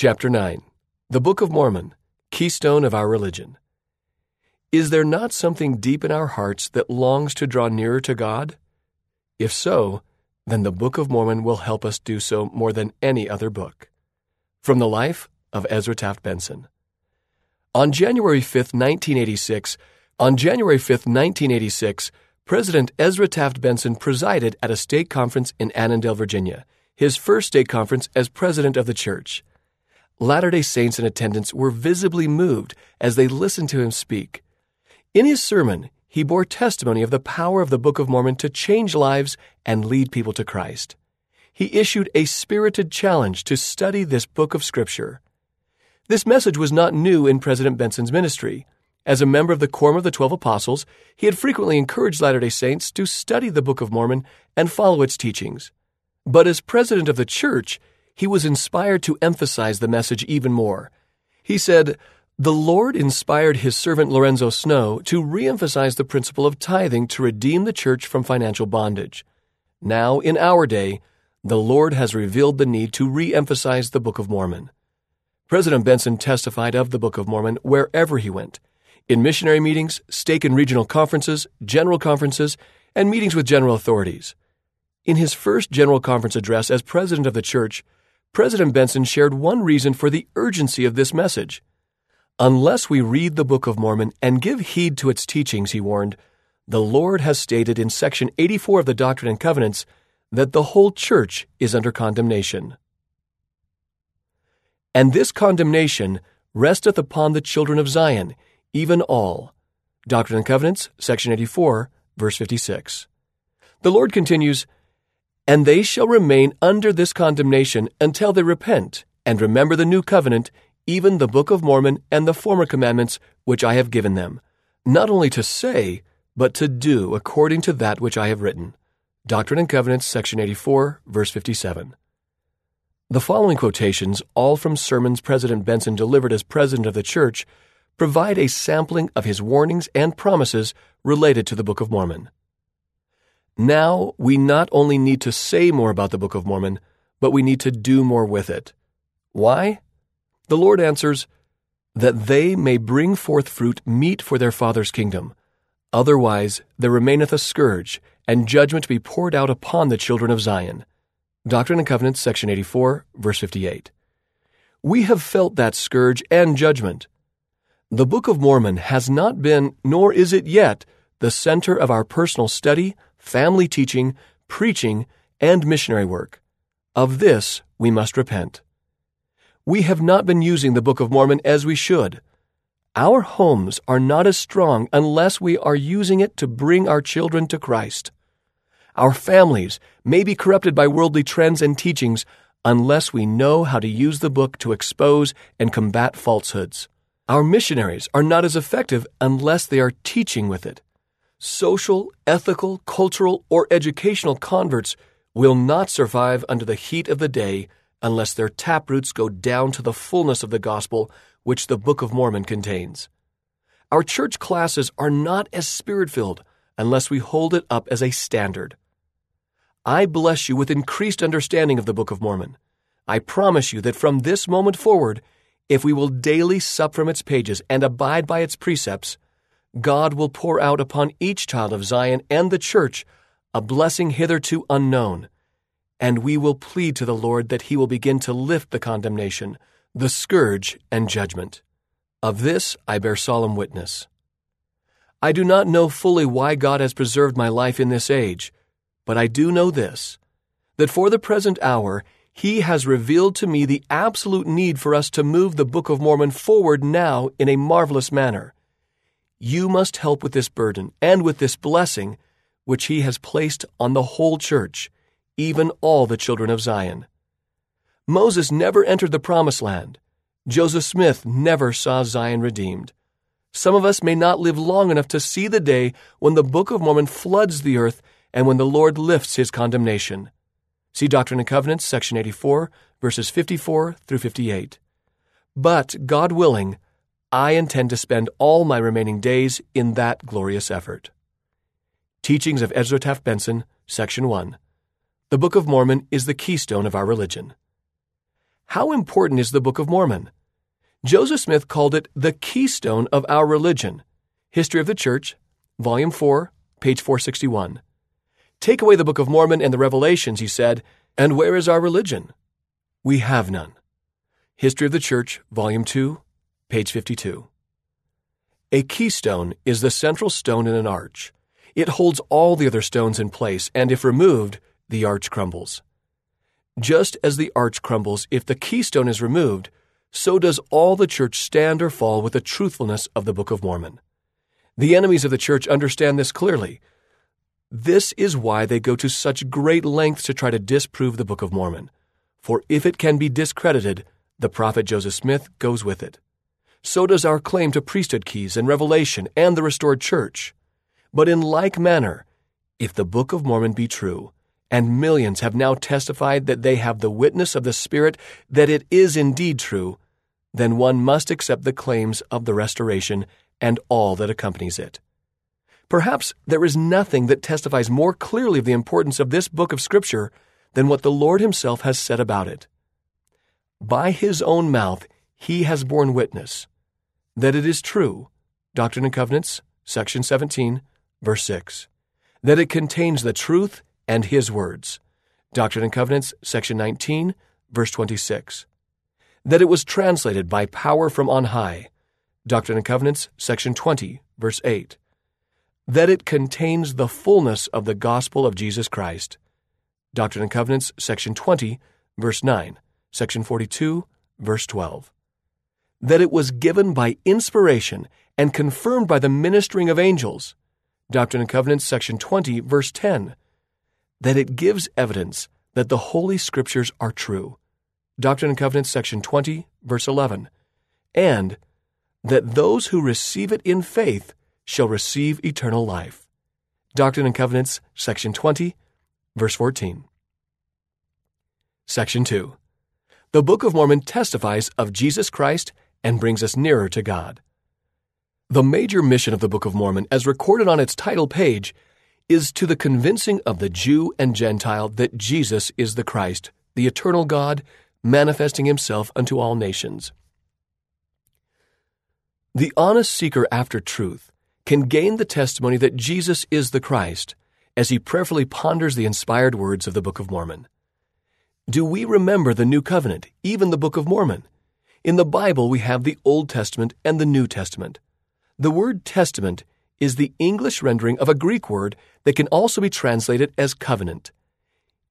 Chapter 9 The Book of Mormon, Keystone of Our Religion. Is there not something deep in our hearts that longs to draw nearer to God? If so, then the Book of Mormon will help us do so more than any other book. From the life of Ezra Taft Benson. On January 5, 1986, on January 5, 1986, President Ezra Taft Benson presided at a stake conference in Annandale, Virginia, his first stake conference as president of the church. Latter day Saints in attendance were visibly moved as they listened to him speak. In his sermon, he bore testimony of the power of the Book of Mormon to change lives and lead people to Christ. He issued a spirited challenge to study this book of Scripture. This message was not new in President Benson's ministry. As a member of the Quorum of the Twelve Apostles, he had frequently encouraged Latter day Saints to study the Book of Mormon and follow its teachings. But as president of the church, he was inspired to emphasize the message even more. He said, The Lord inspired his servant Lorenzo Snow to reemphasize the principle of tithing to redeem the church from financial bondage. Now, in our day, the Lord has revealed the need to reemphasize the Book of Mormon. President Benson testified of the Book of Mormon wherever he went in missionary meetings, stake and regional conferences, general conferences, and meetings with general authorities. In his first General Conference address as president of the church, President Benson shared one reason for the urgency of this message. Unless we read the Book of Mormon and give heed to its teachings, he warned, the Lord has stated in section 84 of the Doctrine and Covenants that the whole church is under condemnation. And this condemnation resteth upon the children of Zion, even all. Doctrine and Covenants, section 84, verse 56. The Lord continues, and they shall remain under this condemnation until they repent and remember the new covenant, even the Book of Mormon and the former commandments which I have given them, not only to say, but to do according to that which I have written. Doctrine and Covenants, section 84, verse 57. The following quotations, all from sermons President Benson delivered as president of the church, provide a sampling of his warnings and promises related to the Book of Mormon. Now, we not only need to say more about the Book of Mormon, but we need to do more with it. Why? The Lord answers, That they may bring forth fruit meet for their Father's kingdom. Otherwise, there remaineth a scourge, and judgment be poured out upon the children of Zion. Doctrine and Covenants, section 84, verse 58. We have felt that scourge and judgment. The Book of Mormon has not been, nor is it yet, the center of our personal study, family teaching, preaching, and missionary work. Of this we must repent. We have not been using the Book of Mormon as we should. Our homes are not as strong unless we are using it to bring our children to Christ. Our families may be corrupted by worldly trends and teachings unless we know how to use the book to expose and combat falsehoods. Our missionaries are not as effective unless they are teaching with it social, ethical, cultural, or educational converts will not survive under the heat of the day unless their taproots go down to the fullness of the gospel which the Book of Mormon contains. Our church classes are not as spirit filled unless we hold it up as a standard. I bless you with increased understanding of the Book of Mormon. I promise you that from this moment forward, if we will daily sup from its pages and abide by its precepts, God will pour out upon each child of Zion and the church a blessing hitherto unknown, and we will plead to the Lord that he will begin to lift the condemnation, the scourge, and judgment. Of this I bear solemn witness. I do not know fully why God has preserved my life in this age, but I do know this that for the present hour, He has revealed to me the absolute need for us to move the Book of Mormon forward now in a marvelous manner. You must help with this burden and with this blessing which He has placed on the whole church, even all the children of Zion. Moses never entered the Promised Land. Joseph Smith never saw Zion redeemed. Some of us may not live long enough to see the day when the Book of Mormon floods the earth and when the Lord lifts his condemnation. See Doctrine and Covenants, section 84, verses 54 through 58. But, God willing, I intend to spend all my remaining days in that glorious effort. Teachings of Ezra Taft Benson, Section 1. The Book of Mormon is the keystone of our religion. How important is the Book of Mormon? Joseph Smith called it the keystone of our religion. History of the Church, Volume 4, page 461. Take away the Book of Mormon and the Revelations, he said, and where is our religion? We have none. History of the Church, Volume 2, page 52. A keystone is the central stone in an arch. It holds all the other stones in place, and if removed, the arch crumbles. Just as the arch crumbles if the keystone is removed, so does all the church stand or fall with the truthfulness of the Book of Mormon. The enemies of the church understand this clearly. This is why they go to such great lengths to try to disprove the Book of Mormon. For if it can be discredited, the prophet Joseph Smith goes with it. So does our claim to priesthood keys and revelation and the restored church. But in like manner, if the Book of Mormon be true, and millions have now testified that they have the witness of the Spirit that it is indeed true, then one must accept the claims of the restoration and all that accompanies it. Perhaps there is nothing that testifies more clearly of the importance of this book of Scripture than what the Lord Himself has said about it. By His own mouth, He has borne witness that it is true. Doctrine and Covenants, section 17, verse 6. That it contains the truth and His words. Doctrine and Covenants, section 19, verse 26. That it was translated by power from on high. Doctrine and Covenants, section 20, verse 8. That it contains the fullness of the gospel of Jesus Christ. Doctrine and Covenants, section 20, verse 9, section 42, verse 12. That it was given by inspiration and confirmed by the ministering of angels. Doctrine and Covenants, section 20, verse 10. That it gives evidence that the Holy Scriptures are true. Doctrine and Covenants, section 20, verse 11. And that those who receive it in faith shall receive eternal life. Doctrine and Covenants, section 20, verse 14. Section 2. The Book of Mormon testifies of Jesus Christ and brings us nearer to God. The major mission of the Book of Mormon, as recorded on its title page, is to the convincing of the Jew and Gentile that Jesus is the Christ, the eternal God, manifesting himself unto all nations. The honest seeker after truth can gain the testimony that Jesus is the Christ as he prayerfully ponders the inspired words of the Book of Mormon. Do we remember the New Covenant, even the Book of Mormon? In the Bible, we have the Old Testament and the New Testament. The word testament is the English rendering of a Greek word that can also be translated as covenant.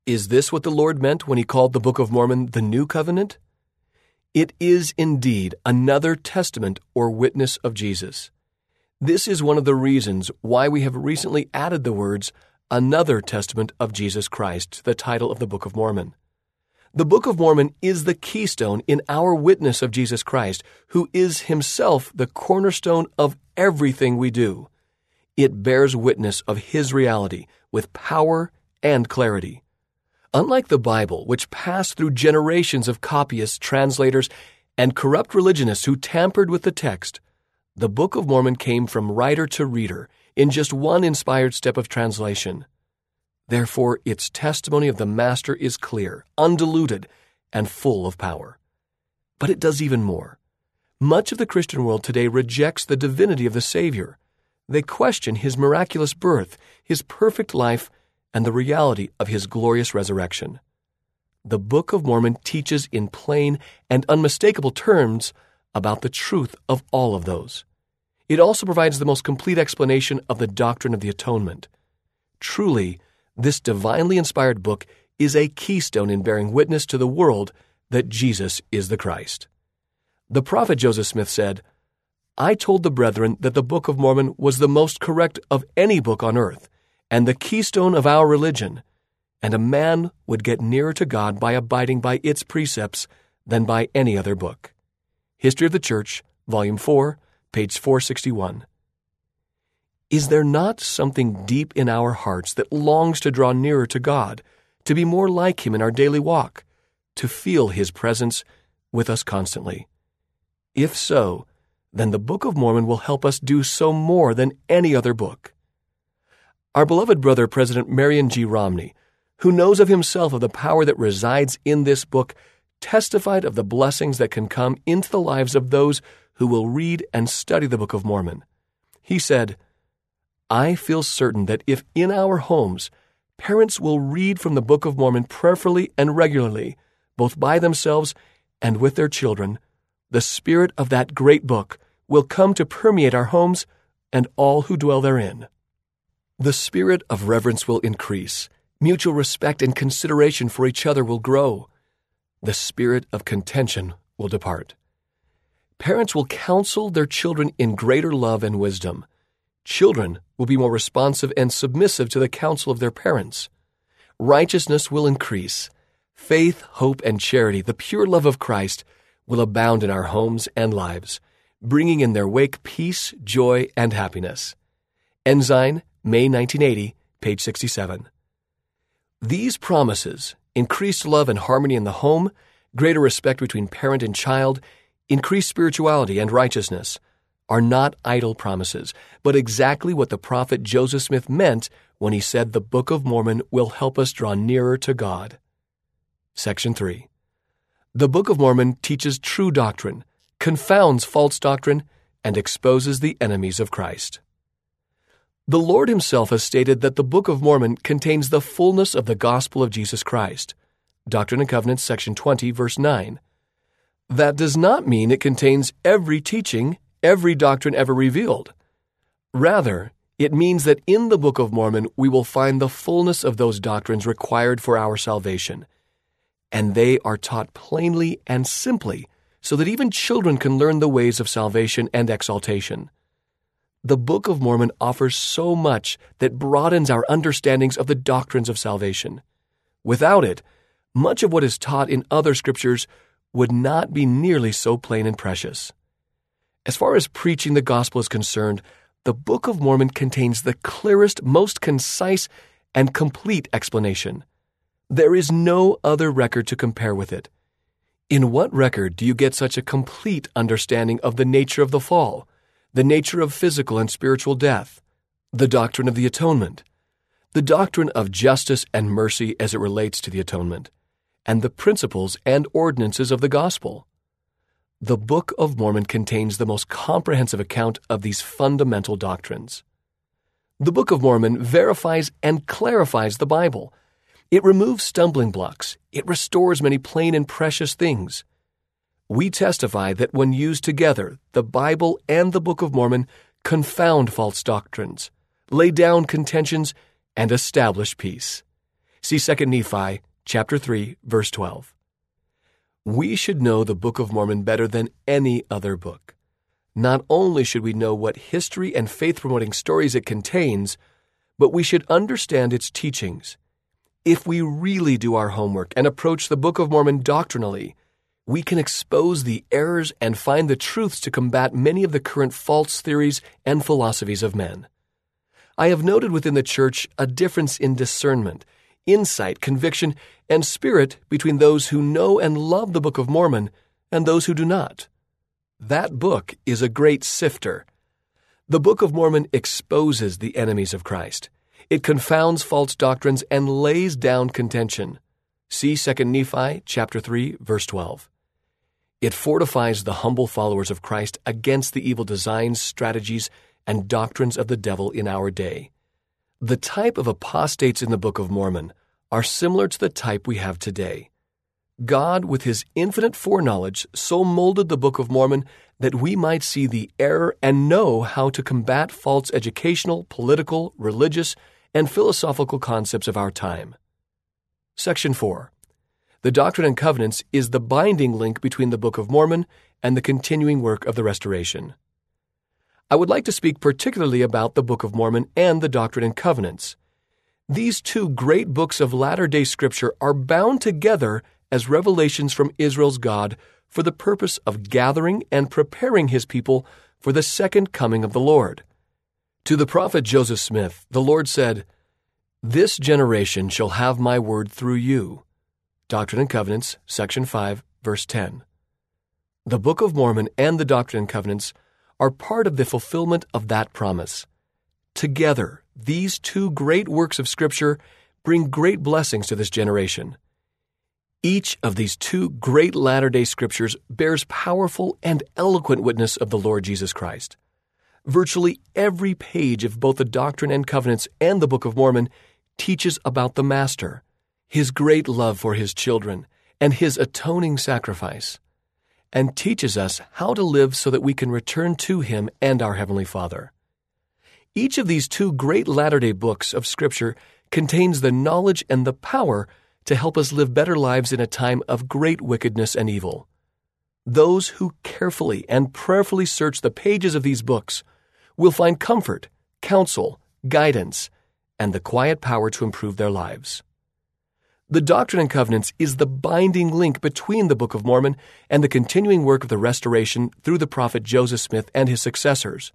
Is this what the Lord meant when he called the Book of Mormon the New Covenant? It is indeed another testament or witness of Jesus. This is one of the reasons why we have recently added the words Another Testament of Jesus Christ to the title of the Book of Mormon. The Book of Mormon is the keystone in our witness of Jesus Christ, who is himself the cornerstone of everything we do. It bears witness of his reality with power and clarity. Unlike the Bible, which passed through generations of copyists, translators, and corrupt religionists who tampered with the text, the Book of Mormon came from writer to reader in just one inspired step of translation. Therefore, its testimony of the Master is clear, undiluted, and full of power. But it does even more. Much of the Christian world today rejects the divinity of the Savior. They question his miraculous birth, his perfect life, and the reality of his glorious resurrection. The Book of Mormon teaches in plain and unmistakable terms about the truth of all of those. It also provides the most complete explanation of the doctrine of the atonement. Truly, this divinely inspired book is a keystone in bearing witness to the world that Jesus is the Christ. The prophet Joseph Smith said, I told the brethren that the Book of Mormon was the most correct of any book on earth and the keystone of our religion, and a man would get nearer to God by abiding by its precepts than by any other book. History of the Church, Volume 4, page 461. Is there not something deep in our hearts that longs to draw nearer to God, to be more like Him in our daily walk, to feel His presence with us constantly? If so, then the Book of Mormon will help us do so more than any other book. Our beloved brother, President Marion G. Romney, who knows of himself of the power that resides in this book, testified of the blessings that can come into the lives of those who will read and study the Book of Mormon. He said, I feel certain that if in our homes parents will read from the Book of Mormon prayerfully and regularly, both by themselves and with their children, the spirit of that great book will come to permeate our homes and all who dwell therein. The spirit of reverence will increase, mutual respect and consideration for each other will grow, the spirit of contention will depart. Parents will counsel their children in greater love and wisdom. Children will be more responsive and submissive to the counsel of their parents. Righteousness will increase. Faith, hope, and charity, the pure love of Christ, will abound in our homes and lives, bringing in their wake peace, joy, and happiness. Ensign, May 1980, page 67. These promises, increased love and harmony in the home, greater respect between parent and child, increased spirituality and righteousness, are not idle promises, but exactly what the prophet Joseph Smith meant when he said the Book of Mormon will help us draw nearer to God. Section 3. The Book of Mormon teaches true doctrine, confounds false doctrine, and exposes the enemies of Christ. The Lord Himself has stated that the Book of Mormon contains the fullness of the gospel of Jesus Christ. Doctrine and Covenants, section 20, verse 9. That does not mean it contains every teaching, every doctrine ever revealed. Rather, it means that in the Book of Mormon we will find the fullness of those doctrines required for our salvation. And they are taught plainly and simply so that even children can learn the ways of salvation and exaltation the Book of Mormon offers so much that broadens our understandings of the doctrines of salvation. Without it, much of what is taught in other scriptures would not be nearly so plain and precious. As far as preaching the gospel is concerned, the Book of Mormon contains the clearest, most concise, and complete explanation. There is no other record to compare with it. In what record do you get such a complete understanding of the nature of the fall? the nature of physical and spiritual death, the doctrine of the atonement, the doctrine of justice and mercy as it relates to the atonement, and the principles and ordinances of the gospel. The Book of Mormon contains the most comprehensive account of these fundamental doctrines. The Book of Mormon verifies and clarifies the Bible. It removes stumbling blocks. It restores many plain and precious things we testify that when used together, the Bible and the Book of Mormon confound false doctrines, lay down contentions, and establish peace. See 2 Nephi chapter 3 verse 12. We should know the Book of Mormon better than any other book. Not only should we know what history and faith promoting stories it contains, but we should understand its teachings. If we really do our homework and approach the Book of Mormon doctrinally, we can expose the errors and find the truths to combat many of the current false theories and philosophies of men. I have noted within the Church a difference in discernment, insight, conviction, and spirit between those who know and love the Book of Mormon and those who do not. That book is a great sifter. The Book of Mormon exposes the enemies of Christ. It confounds false doctrines and lays down contention. See 2 Nephi chapter 3 verse 12. It fortifies the humble followers of Christ against the evil designs, strategies, and doctrines of the devil in our day. The type of apostates in the Book of Mormon are similar to the type we have today. God, with his infinite foreknowledge, so molded the Book of Mormon that we might see the error and know how to combat false educational, political, religious, and philosophical concepts of our time. Section 4 the Doctrine and Covenants is the binding link between the Book of Mormon and the continuing work of the Restoration. I would like to speak particularly about the Book of Mormon and the Doctrine and Covenants. These two great books of latter day Scripture are bound together as revelations from Israel's God for the purpose of gathering and preparing his people for the second coming of the Lord. To the prophet Joseph Smith, the Lord said, This generation shall have my word through you. Doctrine and Covenants, section 5, verse 10. The Book of Mormon and the Doctrine and Covenants are part of the fulfillment of that promise. Together, these two great works of Scripture bring great blessings to this generation. Each of these two great latter day scriptures bears powerful and eloquent witness of the Lord Jesus Christ. Virtually every page of both the Doctrine and Covenants and the Book of Mormon teaches about the Master, his great love for his children, and his atoning sacrifice, and teaches us how to live so that we can return to him and our Heavenly Father. Each of these two great latter day books of Scripture contains the knowledge and the power to help us live better lives in a time of great wickedness and evil. Those who carefully and prayerfully search the pages of these books will find comfort, counsel, guidance, and the quiet power to improve their lives. The Doctrine and Covenants is the binding link between the Book of Mormon and the continuing work of the restoration through the prophet Joseph Smith and his successors.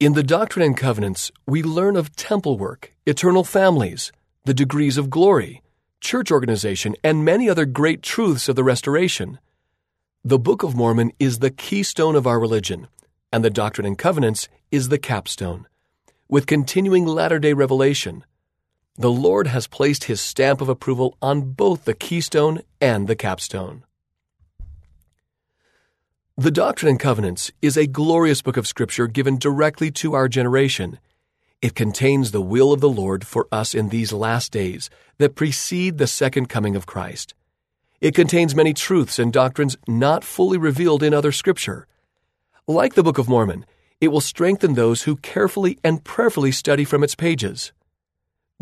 In the Doctrine and Covenants, we learn of temple work, eternal families, the degrees of glory, church organization, and many other great truths of the restoration. The Book of Mormon is the keystone of our religion, and the Doctrine and Covenants is the capstone. With continuing latter day revelation, the Lord has placed His stamp of approval on both the keystone and the capstone. The Doctrine and Covenants is a glorious book of Scripture given directly to our generation. It contains the will of the Lord for us in these last days that precede the second coming of Christ. It contains many truths and doctrines not fully revealed in other Scripture. Like the Book of Mormon, it will strengthen those who carefully and prayerfully study from its pages.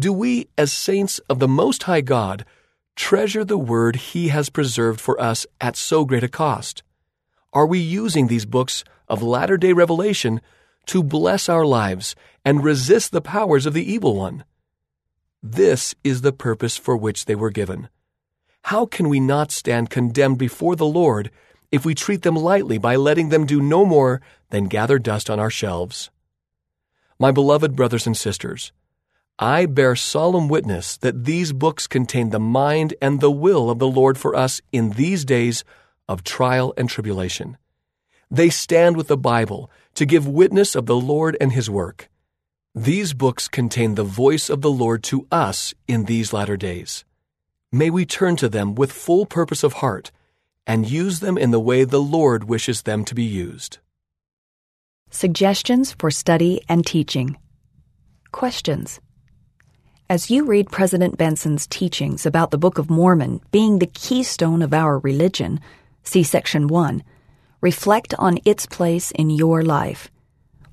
Do we, as saints of the Most High God, treasure the word He has preserved for us at so great a cost? Are we using these books of latter day revelation to bless our lives and resist the powers of the evil one? This is the purpose for which they were given. How can we not stand condemned before the Lord if we treat them lightly by letting them do no more than gather dust on our shelves? My beloved brothers and sisters, I bear solemn witness that these books contain the mind and the will of the Lord for us in these days of trial and tribulation. They stand with the Bible to give witness of the Lord and His work. These books contain the voice of the Lord to us in these latter days. May we turn to them with full purpose of heart and use them in the way the Lord wishes them to be used. Suggestions for study and teaching. Questions. As you read President Benson's teachings about the Book of Mormon being the keystone of our religion, see Section 1, reflect on its place in your life.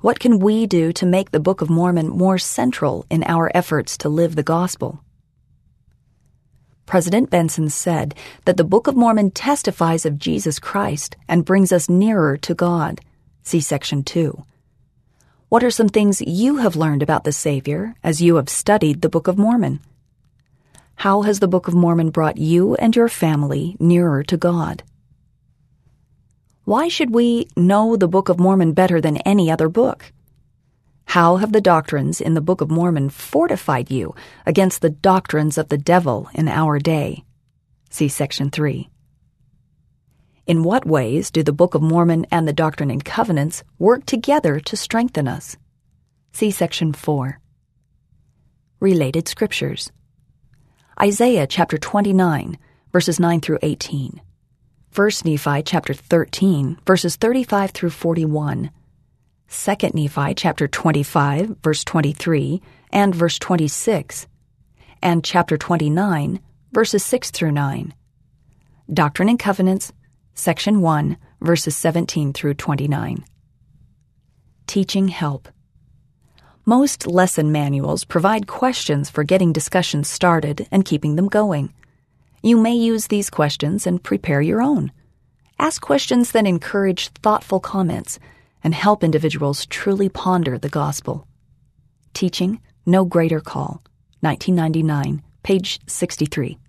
What can we do to make the Book of Mormon more central in our efforts to live the gospel? President Benson said that the Book of Mormon testifies of Jesus Christ and brings us nearer to God. See Section 2. What are some things you have learned about the Savior as you have studied the Book of Mormon? How has the Book of Mormon brought you and your family nearer to God? Why should we know the Book of Mormon better than any other book? How have the doctrines in the Book of Mormon fortified you against the doctrines of the devil in our day? See Section 3. In what ways do the Book of Mormon and the Doctrine and Covenants work together to strengthen us? See Section 4. Related Scriptures Isaiah chapter 29, verses 9 through 18. 1 Nephi chapter 13, verses 35 through 41. 2 Nephi chapter 25, verse 23 and verse 26. And chapter 29, verses 6 through 9. Doctrine and Covenants, Section 1, verses 17 through 29. Teaching Help. Most lesson manuals provide questions for getting discussions started and keeping them going. You may use these questions and prepare your own. Ask questions that encourage thoughtful comments and help individuals truly ponder the gospel. Teaching No Greater Call, 1999, page 63.